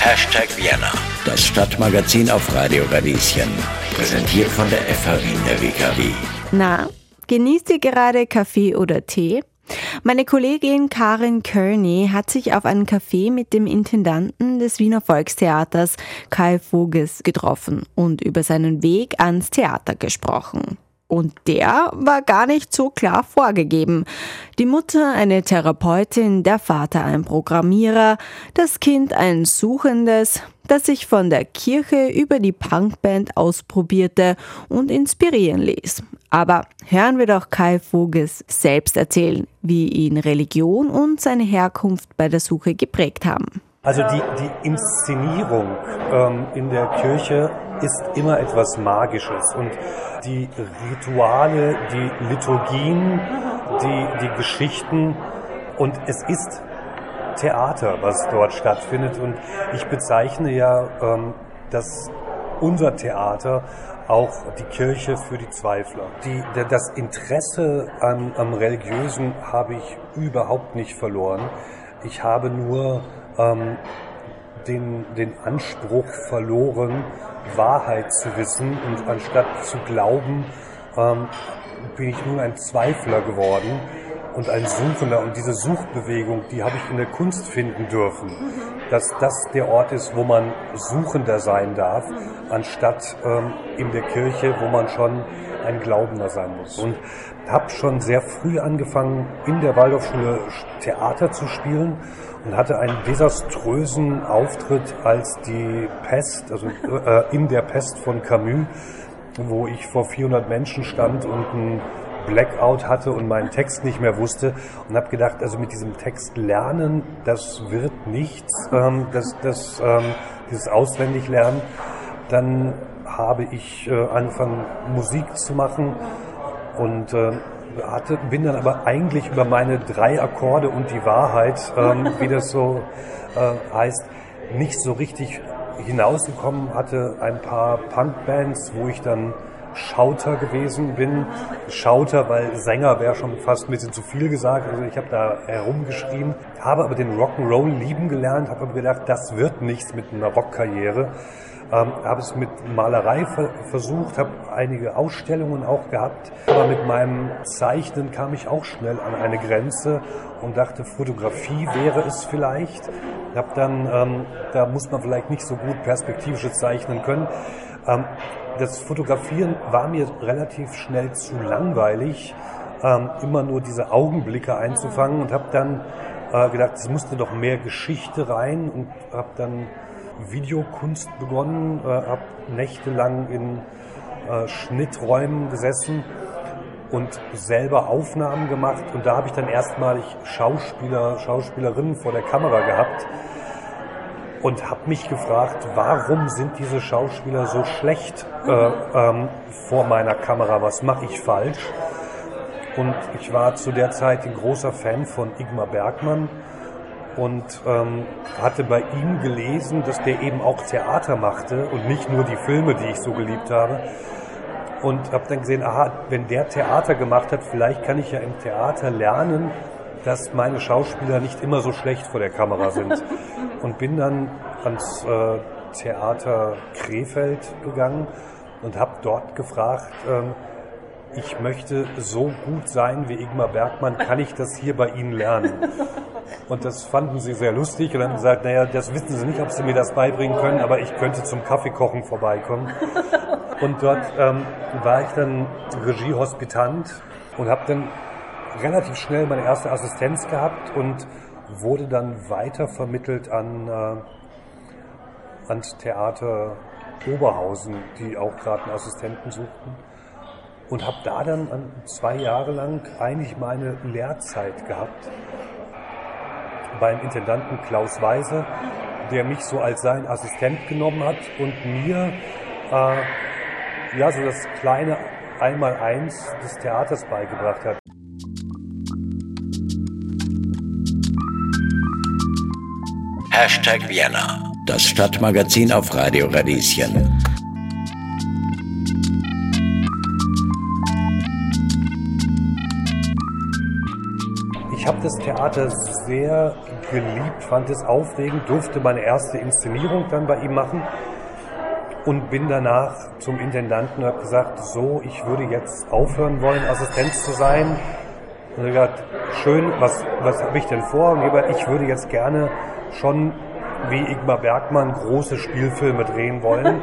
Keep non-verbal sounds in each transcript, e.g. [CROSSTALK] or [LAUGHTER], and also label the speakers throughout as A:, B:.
A: Hashtag Vienna, das Stadtmagazin auf Radio Radieschen. Präsentiert von der FH Wien der WKW.
B: Na, genießt ihr gerade Kaffee oder Tee? Meine Kollegin Karin Kearney hat sich auf einen Café mit dem Intendanten des Wiener Volkstheaters Kai Voges getroffen und über seinen Weg ans Theater gesprochen. Und der war gar nicht so klar vorgegeben. Die Mutter eine Therapeutin, der Vater ein Programmierer, das Kind ein Suchendes, das sich von der Kirche über die Punkband ausprobierte und inspirieren ließ. Aber hören wir doch Kai Voges selbst erzählen, wie ihn Religion und seine Herkunft bei der Suche geprägt haben.
C: Also die, die Inszenierung ähm, in der Kirche ist immer etwas Magisches und die Rituale, die Liturgien, die, die Geschichten und es ist Theater, was dort stattfindet und ich bezeichne ja ähm, das unser Theater auch die Kirche für die Zweifler. Die, das Interesse am, am Religiösen habe ich überhaupt nicht verloren. Ich habe nur ähm, den, den Anspruch verloren, Wahrheit zu wissen und anstatt zu glauben, ähm, bin ich nun ein Zweifler geworden und ein Suchender. Und diese Suchbewegung, die habe ich in der Kunst finden dürfen. Dass das der Ort ist, wo man Suchender sein darf, anstatt ähm, in der Kirche, wo man schon ein Glaubender sein muss. Und habe schon sehr früh angefangen, in der Waldorfschule Theater zu spielen und hatte einen desaströsen Auftritt als die Pest, also äh, in der Pest von Camus, wo ich vor 400 Menschen stand und ein Blackout hatte und meinen Text nicht mehr wusste und habe gedacht, also mit diesem Text lernen, das wird nichts, ähm, das, das, ähm, dieses Auswendiglernen. Dann habe ich äh, angefangen, Musik zu machen und äh, hatte, bin dann aber eigentlich über meine drei Akkorde und die Wahrheit, ähm, [LAUGHS] wie das so äh, heißt, nicht so richtig hinausgekommen, hatte ein paar Punkbands, wo ich dann Schauter gewesen bin. Schauter, weil Sänger wäre schon fast ein bisschen zu viel gesagt. Also ich habe da herumgeschrien, habe aber den Rock'n'Roll lieben gelernt, habe aber gedacht, das wird nichts mit einer Rockkarriere. Ähm, habe es mit Malerei ver versucht, habe einige Ausstellungen auch gehabt, aber mit meinem Zeichnen kam ich auch schnell an eine Grenze und dachte, Fotografie wäre es vielleicht. Habe dann, ähm, da muss man vielleicht nicht so gut perspektivisches zeichnen können. Ähm, das Fotografieren war mir relativ schnell zu langweilig, ähm, immer nur diese Augenblicke einzufangen und habe dann äh, gedacht, es musste doch mehr Geschichte rein und habe dann Videokunst begonnen, äh, habe nächtelang in äh, Schnitträumen gesessen und selber Aufnahmen gemacht und da habe ich dann erstmalig Schauspieler, Schauspielerinnen vor der Kamera gehabt und habe mich gefragt, warum sind diese Schauspieler so schlecht äh, ähm, vor meiner Kamera? Was mache ich falsch? Und ich war zu der Zeit ein großer Fan von Igmar Bergmann und ähm, hatte bei ihm gelesen, dass der eben auch Theater machte und nicht nur die Filme, die ich so geliebt habe. Und habe dann gesehen, aha, wenn der Theater gemacht hat, vielleicht kann ich ja im Theater lernen, dass meine Schauspieler nicht immer so schlecht vor der Kamera sind. [LAUGHS] Und bin dann ans äh, Theater Krefeld gegangen und habe dort gefragt, ähm, ich möchte so gut sein wie Igmar Bergmann, kann ich das hier bei Ihnen lernen? Und das fanden sie sehr lustig und haben gesagt, naja, das wissen sie nicht, ob sie mir das beibringen können, aber ich könnte zum Kaffeekochen vorbeikommen. Und dort ähm, war ich dann Regiehospitant und habe dann relativ schnell meine erste Assistenz gehabt und wurde dann weiter vermittelt an, äh, ans Theater Oberhausen, die auch gerade einen Assistenten suchten. Und habe da dann zwei Jahre lang eigentlich meine Lehrzeit gehabt beim Intendanten Klaus Weise, der mich so als sein Assistent genommen hat und mir äh, ja so das kleine Einmaleins des Theaters beigebracht hat.
A: Hashtag Vienna, das Stadtmagazin auf Radio Radieschen.
C: ich habe das Theater sehr geliebt, fand es aufregend, durfte meine erste Inszenierung dann bei ihm machen und bin danach zum Intendanten und habe gesagt, so, ich würde jetzt aufhören wollen, Assistenz zu sein. Und er hat gesagt, schön, was, was habe ich denn vor? Und ich, würde jetzt gerne schon wie Igmar Bergmann große Spielfilme drehen wollen.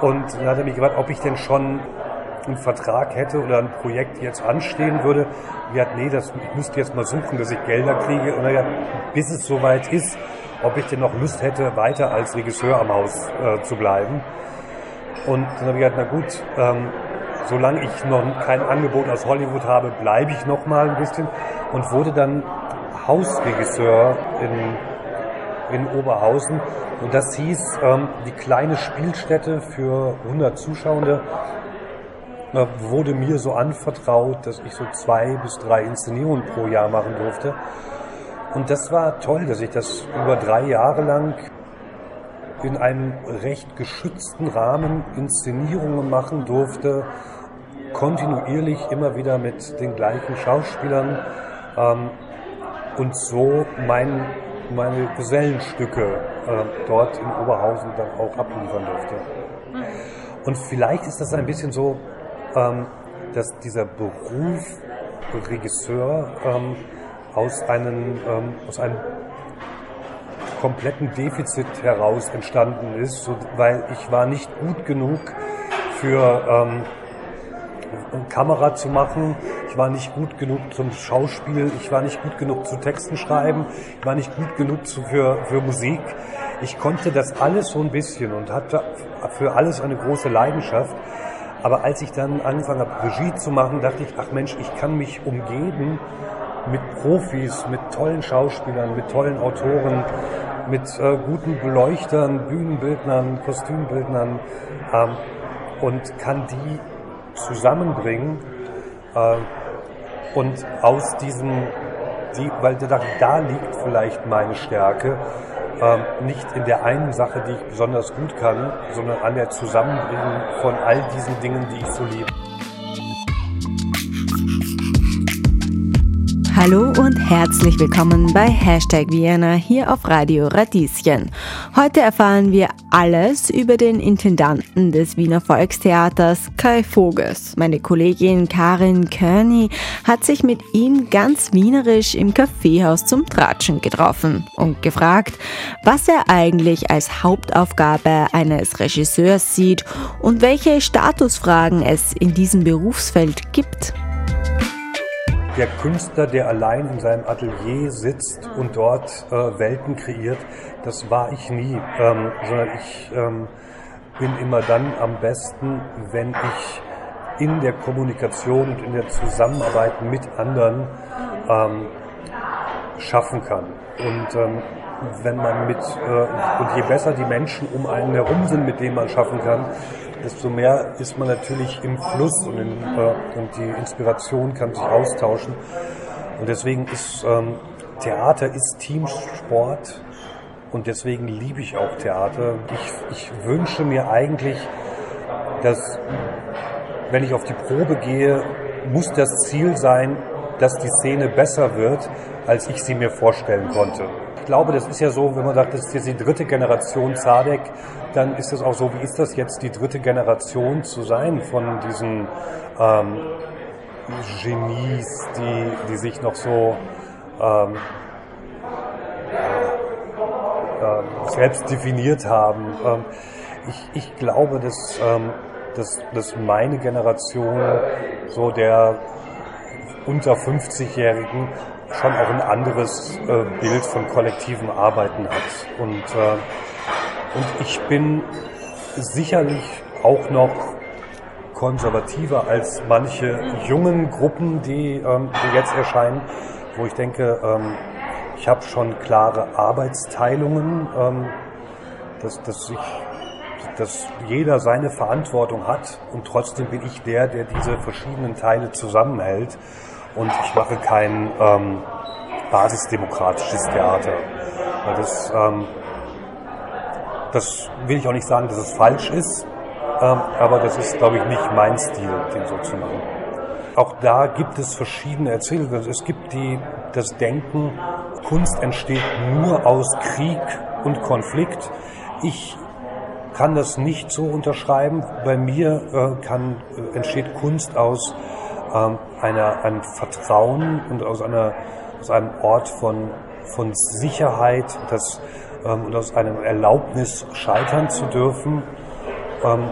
C: Und dann hat er mich gefragt, ob ich denn schon einen Vertrag hätte oder ein Projekt jetzt anstehen würde. Ich hat nee, das, ich müsste jetzt mal suchen, dass ich Gelder kriege. Und er hat, bis es soweit ist, ob ich denn noch Lust hätte, weiter als Regisseur am Haus äh, zu bleiben. Und dann habe ich gesagt, na gut, ähm, solange ich noch kein Angebot aus Hollywood habe, bleibe ich noch mal ein bisschen und wurde dann Hausregisseur in, in Oberhausen. Und das hieß, ähm, die kleine Spielstätte für 100 Zuschauende wurde mir so anvertraut, dass ich so zwei bis drei Inszenierungen pro Jahr machen durfte. Und das war toll, dass ich das über drei Jahre lang in einem recht geschützten Rahmen Inszenierungen machen durfte, kontinuierlich immer wieder mit den gleichen Schauspielern ähm, und so mein, meine Gesellenstücke äh, dort in Oberhausen dann auch abliefern durfte. Und vielleicht ist das ein bisschen so, ähm, dass dieser Beruf Regisseur ähm, aus einem, ähm, aus einem kompletten Defizit heraus entstanden ist, so, weil ich war nicht gut genug für ähm, Kamera zu machen, ich war nicht gut genug zum Schauspiel, ich war nicht gut genug zu Texten schreiben, ich war nicht gut genug zu, für, für Musik. Ich konnte das alles so ein bisschen und hatte für alles eine große Leidenschaft. Aber als ich dann angefangen habe, Regie zu machen, dachte ich, ach Mensch, ich kann mich umgeben mit Profis, mit tollen Schauspielern, mit tollen Autoren, mit äh, guten Beleuchtern, Bühnenbildnern, Kostümbildnern ähm, und kann die zusammenbringen äh, und aus diesem, die, weil da, da liegt vielleicht meine Stärke, äh, nicht in der einen Sache, die ich besonders gut kann, sondern an der Zusammenbringung von all diesen Dingen, die ich so liebe.
B: Hallo und herzlich willkommen bei Hashtag Vienna hier auf Radio Radieschen. Heute erfahren wir alles über den Intendanten des Wiener Volkstheaters Kai Voges. Meine Kollegin Karin Körny hat sich mit ihm ganz wienerisch im Kaffeehaus zum Tratschen getroffen und gefragt, was er eigentlich als Hauptaufgabe eines Regisseurs sieht und welche Statusfragen es in diesem Berufsfeld gibt
C: der Künstler, der allein in seinem Atelier sitzt und dort äh, Welten kreiert, das war ich nie, ähm, sondern ich ähm, bin immer dann am besten, wenn ich in der Kommunikation und in der Zusammenarbeit mit anderen ähm, schaffen kann. Und ähm, wenn man mit, äh, und je besser die Menschen um einen herum sind, mit denen man schaffen kann, desto mehr ist man natürlich im Fluss und, in, äh, und die Inspiration kann sich austauschen. Und deswegen ist ähm, Theater ist Teamsport und deswegen liebe ich auch Theater. Ich, ich wünsche mir eigentlich, dass wenn ich auf die Probe gehe, muss das Ziel sein, dass die Szene besser wird, als ich sie mir vorstellen konnte glaube, das ist ja so, wenn man sagt, das ist jetzt die dritte Generation Zadek, dann ist das auch so, wie ist das jetzt die dritte Generation zu sein von diesen ähm, Genies, die, die sich noch so ähm, äh, selbst definiert haben. Ähm, ich, ich glaube, dass, ähm, dass, dass meine Generation so der unter 50-Jährigen schon auch ein anderes äh, Bild von kollektivem Arbeiten hat. Und, äh, und ich bin sicherlich auch noch konservativer als manche jungen Gruppen, die, ähm, die jetzt erscheinen, wo ich denke, ähm, ich habe schon klare Arbeitsteilungen, ähm, dass, dass, ich, dass jeder seine Verantwortung hat und trotzdem bin ich der, der diese verschiedenen Teile zusammenhält und ich mache kein ähm, basisdemokratisches Theater. Weil das, ähm, das will ich auch nicht sagen, dass es falsch ist, ähm, aber das ist, glaube ich, nicht mein Stil, den so zu machen. auch da gibt es verschiedene Erzählungen. Es gibt die, das Denken, Kunst entsteht nur aus Krieg und Konflikt. Ich kann das nicht so unterschreiben. Bei mir äh, kann, äh, entsteht Kunst aus ähm, einer, einem Vertrauen und aus, einer, aus einem Ort von, von Sicherheit das, ähm, und aus einem Erlaubnis, scheitern zu dürfen. Ähm,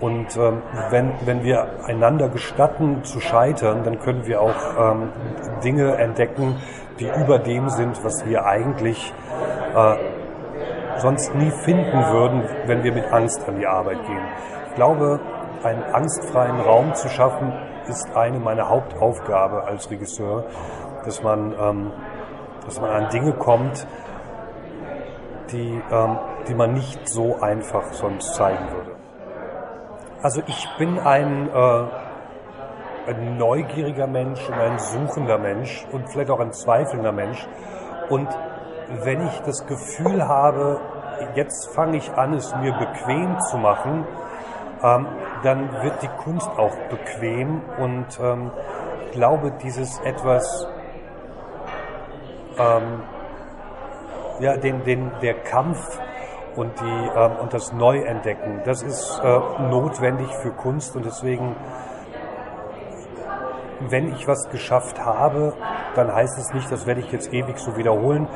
C: und ähm, wenn, wenn wir einander gestatten zu scheitern, dann können wir auch ähm, Dinge entdecken, die über dem sind, was wir eigentlich äh, sonst nie finden würden, wenn wir mit Angst an die Arbeit gehen. Ich glaube, einen angstfreien Raum zu schaffen, ist eine meiner Hauptaufgabe als Regisseur, dass man, ähm, dass man an Dinge kommt, die, ähm, die man nicht so einfach sonst zeigen würde. Also ich bin ein, äh, ein neugieriger Mensch und ein suchender Mensch und vielleicht auch ein zweifelnder Mensch. Und wenn ich das Gefühl habe, jetzt fange ich an, es mir bequem zu machen, ähm, dann wird die Kunst auch bequem und ähm, glaube, dieses etwas, ähm, ja, den, den, der Kampf und, die, ähm, und das Neuentdecken, das ist äh, notwendig für Kunst und deswegen, wenn ich was geschafft habe, dann heißt es nicht, das werde ich jetzt ewig so wiederholen.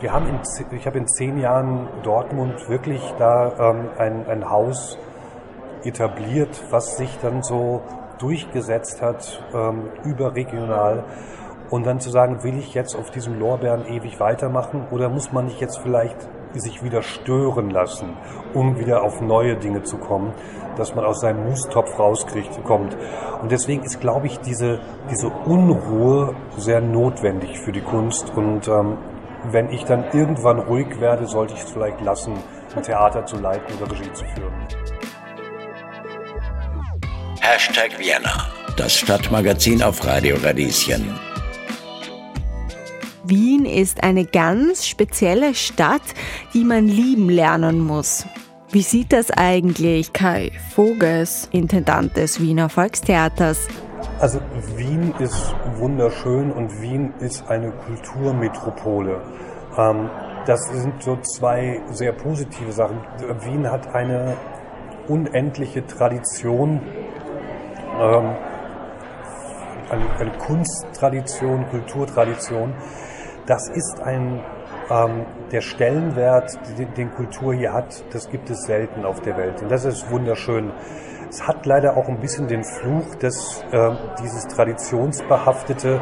C: Wir haben in, ich habe in zehn Jahren Dortmund wirklich da ähm, ein, ein Haus etabliert, was sich dann so durchgesetzt hat, ähm, überregional. Und dann zu sagen, will ich jetzt auf diesem Lorbeeren ewig weitermachen oder muss man nicht jetzt vielleicht sich wieder stören lassen, um wieder auf neue Dinge zu kommen, dass man aus seinem Mustopf rauskriegt, kommt. Und deswegen ist, glaube ich, diese, diese Unruhe sehr notwendig für die Kunst. Und ähm, wenn ich dann irgendwann ruhig werde, sollte ich es vielleicht lassen, ein Theater zu leiten oder Regie zu führen.
A: Hashtag Vienna, das Stadtmagazin auf Radio Radieschen.
B: Wien ist eine ganz spezielle Stadt, die man lieben lernen muss. Wie sieht das eigentlich Kai Voges, Intendant des Wiener Volkstheaters?
C: Also Wien ist wunderschön und Wien ist eine Kulturmetropole. Ähm, das sind so zwei sehr positive Sachen. Wien hat eine unendliche Tradition, ähm, eine, eine Kunsttradition, Kulturtradition, das ist ein, ähm, der Stellenwert, den, den Kultur hier hat, das gibt es selten auf der Welt. Und das ist wunderschön. Es hat leider auch ein bisschen den Fluch, dass äh, dieses Traditionsbehaftete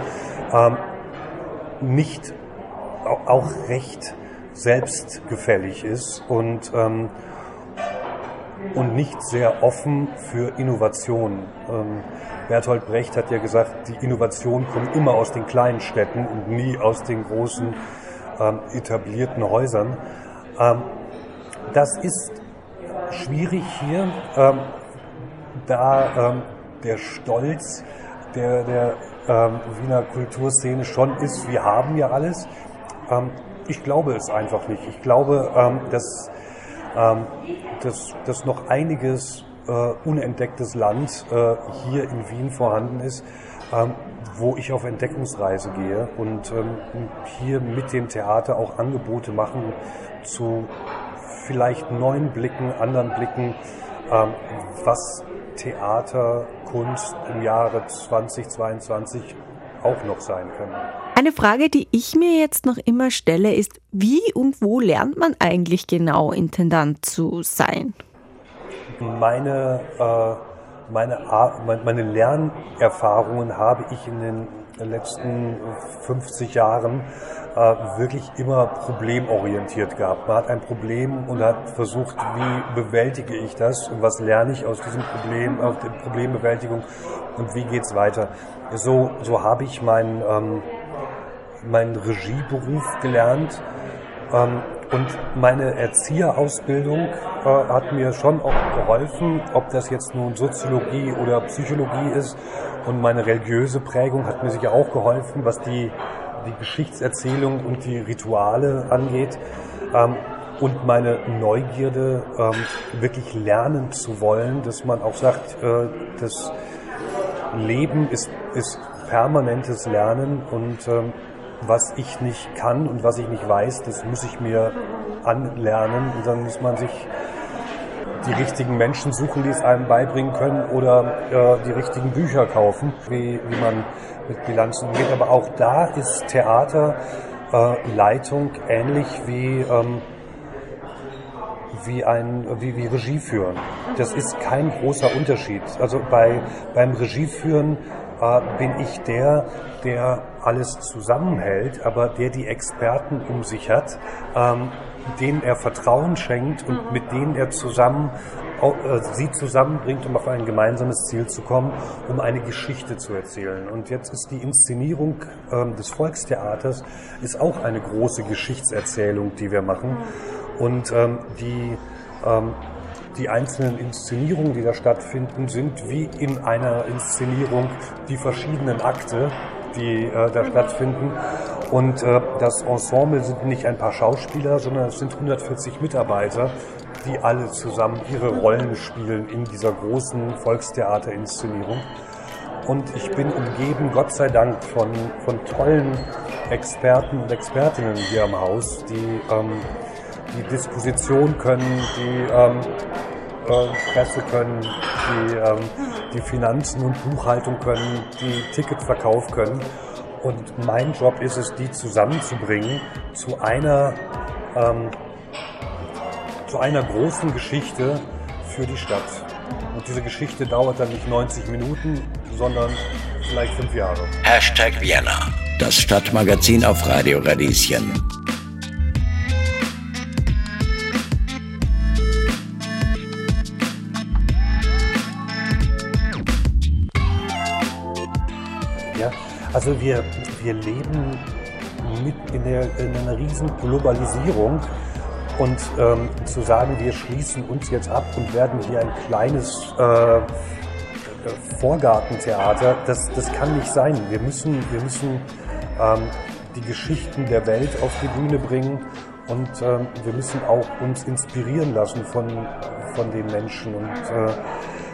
C: ähm, nicht auch recht selbstgefällig ist und, ähm, und nicht sehr offen für Innovation. Ähm, Bertolt Brecht hat ja gesagt, die Innovation kommt immer aus den kleinen Städten und nie aus den großen ähm, etablierten Häusern. Ähm, das ist schwierig hier, ähm, da ähm, der Stolz der, der ähm, Wiener Kulturszene schon ist, wir haben ja alles. Ich glaube es einfach nicht. Ich glaube, dass, dass, dass noch einiges äh, unentdecktes Land äh, hier in Wien vorhanden ist, ähm, wo ich auf Entdeckungsreise gehe und ähm, hier mit dem Theater auch Angebote machen zu vielleicht neuen Blicken, anderen Blicken, ähm, was Theater, Kunst im Jahre 2022 auch noch sein können.
B: Eine Frage, die ich mir jetzt noch immer stelle, ist, wie und wo lernt man eigentlich genau Intendant zu sein?
C: meine, äh, meine, meine Lernerfahrungen habe ich in den letzten 50 Jahren äh, wirklich immer problemorientiert gehabt. Man hat ein Problem und hat versucht, wie bewältige ich das und was lerne ich aus diesem Problem, aus der Problembewältigung und wie geht es weiter. So, so habe ich meinen ähm, meinen Regieberuf gelernt. Ähm, und meine Erzieherausbildung äh, hat mir schon auch geholfen, ob das jetzt nun Soziologie oder Psychologie ist. Und meine religiöse Prägung hat mir sicher auch geholfen, was die, die Geschichtserzählung und die Rituale angeht. Ähm, und meine Neugierde, ähm, wirklich lernen zu wollen, dass man auch sagt, äh, dass Leben ist, ist permanentes Lernen und ähm, was ich nicht kann und was ich nicht weiß, das muss ich mir anlernen und dann muss man sich die richtigen Menschen suchen, die es einem beibringen können oder äh, die richtigen Bücher kaufen, wie, wie man mit Bilanzen umgeht. Aber auch da ist Theaterleitung äh, ähnlich wie, ähm, wie, ein, wie, wie Regie führen. Das ist kein großer Unterschied. Also bei, beim Regieführen äh, bin ich der, der alles zusammenhält, aber der die Experten um sich hat, ähm, denen er Vertrauen schenkt und mit denen er zusammen äh, sie zusammenbringt, um auf ein gemeinsames Ziel zu kommen, um eine Geschichte zu erzählen. Und jetzt ist die Inszenierung ähm, des Volkstheaters ist auch eine große Geschichtserzählung, die wir machen. Und ähm, die ähm, die einzelnen Inszenierungen, die da stattfinden, sind wie in einer Inszenierung die verschiedenen Akte, die äh, da stattfinden. Und äh, das Ensemble sind nicht ein paar Schauspieler, sondern es sind 140 Mitarbeiter, die alle zusammen ihre Rollen spielen in dieser großen Volkstheaterinszenierung. Und ich bin umgeben, Gott sei Dank, von, von tollen Experten und Expertinnen hier am Haus, die ähm, die Disposition können, die ähm, äh, Presse können, die ähm, die Finanzen und Buchhaltung können, die Ticketverkauf können. Und mein Job ist es, die zusammenzubringen zu einer, ähm, zu einer großen Geschichte für die Stadt. Und diese Geschichte dauert dann nicht 90 Minuten, sondern vielleicht fünf Jahre.
A: Hashtag Vienna, das Stadtmagazin auf Radio Radieschen.
C: Also wir, wir leben mit in, der, in einer riesen Globalisierung und ähm, zu sagen, wir schließen uns jetzt ab und werden hier ein kleines äh, Vorgartentheater, das, das kann nicht sein. Wir müssen, wir müssen ähm, die Geschichten der Welt auf die Bühne bringen und ähm, wir müssen auch uns inspirieren lassen von, von den Menschen. Und äh,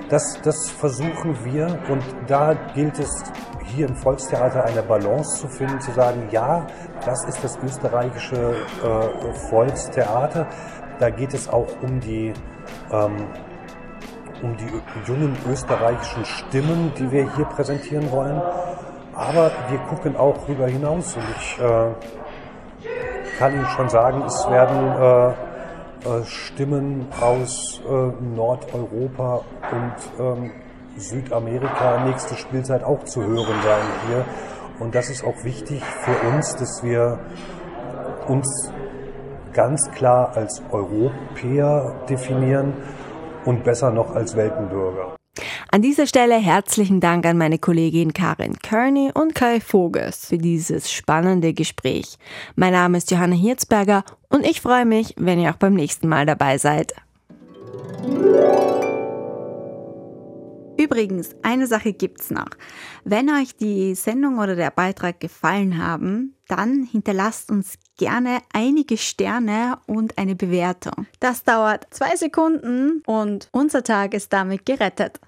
C: das, das versuchen wir und da gilt es hier im Volkstheater eine Balance zu finden, zu sagen, ja, das ist das österreichische äh, Volkstheater. Da geht es auch um die, ähm, um die jungen österreichischen Stimmen, die wir hier präsentieren wollen. Aber wir gucken auch darüber hinaus und ich äh, kann Ihnen schon sagen, es werden äh, äh Stimmen aus äh, Nordeuropa und ähm, Südamerika nächste Spielzeit auch zu hören sein hier. Und das ist auch wichtig für uns, dass wir uns ganz klar als Europäer definieren und besser noch als Weltenbürger.
B: An dieser Stelle herzlichen Dank an meine Kollegin Karin Kearney und Kai Vogels für dieses spannende Gespräch. Mein Name ist Johanna Hirzberger und ich freue mich, wenn ihr auch beim nächsten Mal dabei seid. Übrigens, eine Sache gibt's noch. Wenn euch die Sendung oder der Beitrag gefallen haben, dann hinterlasst uns gerne einige Sterne und eine Bewertung. Das dauert zwei Sekunden und unser Tag ist damit gerettet.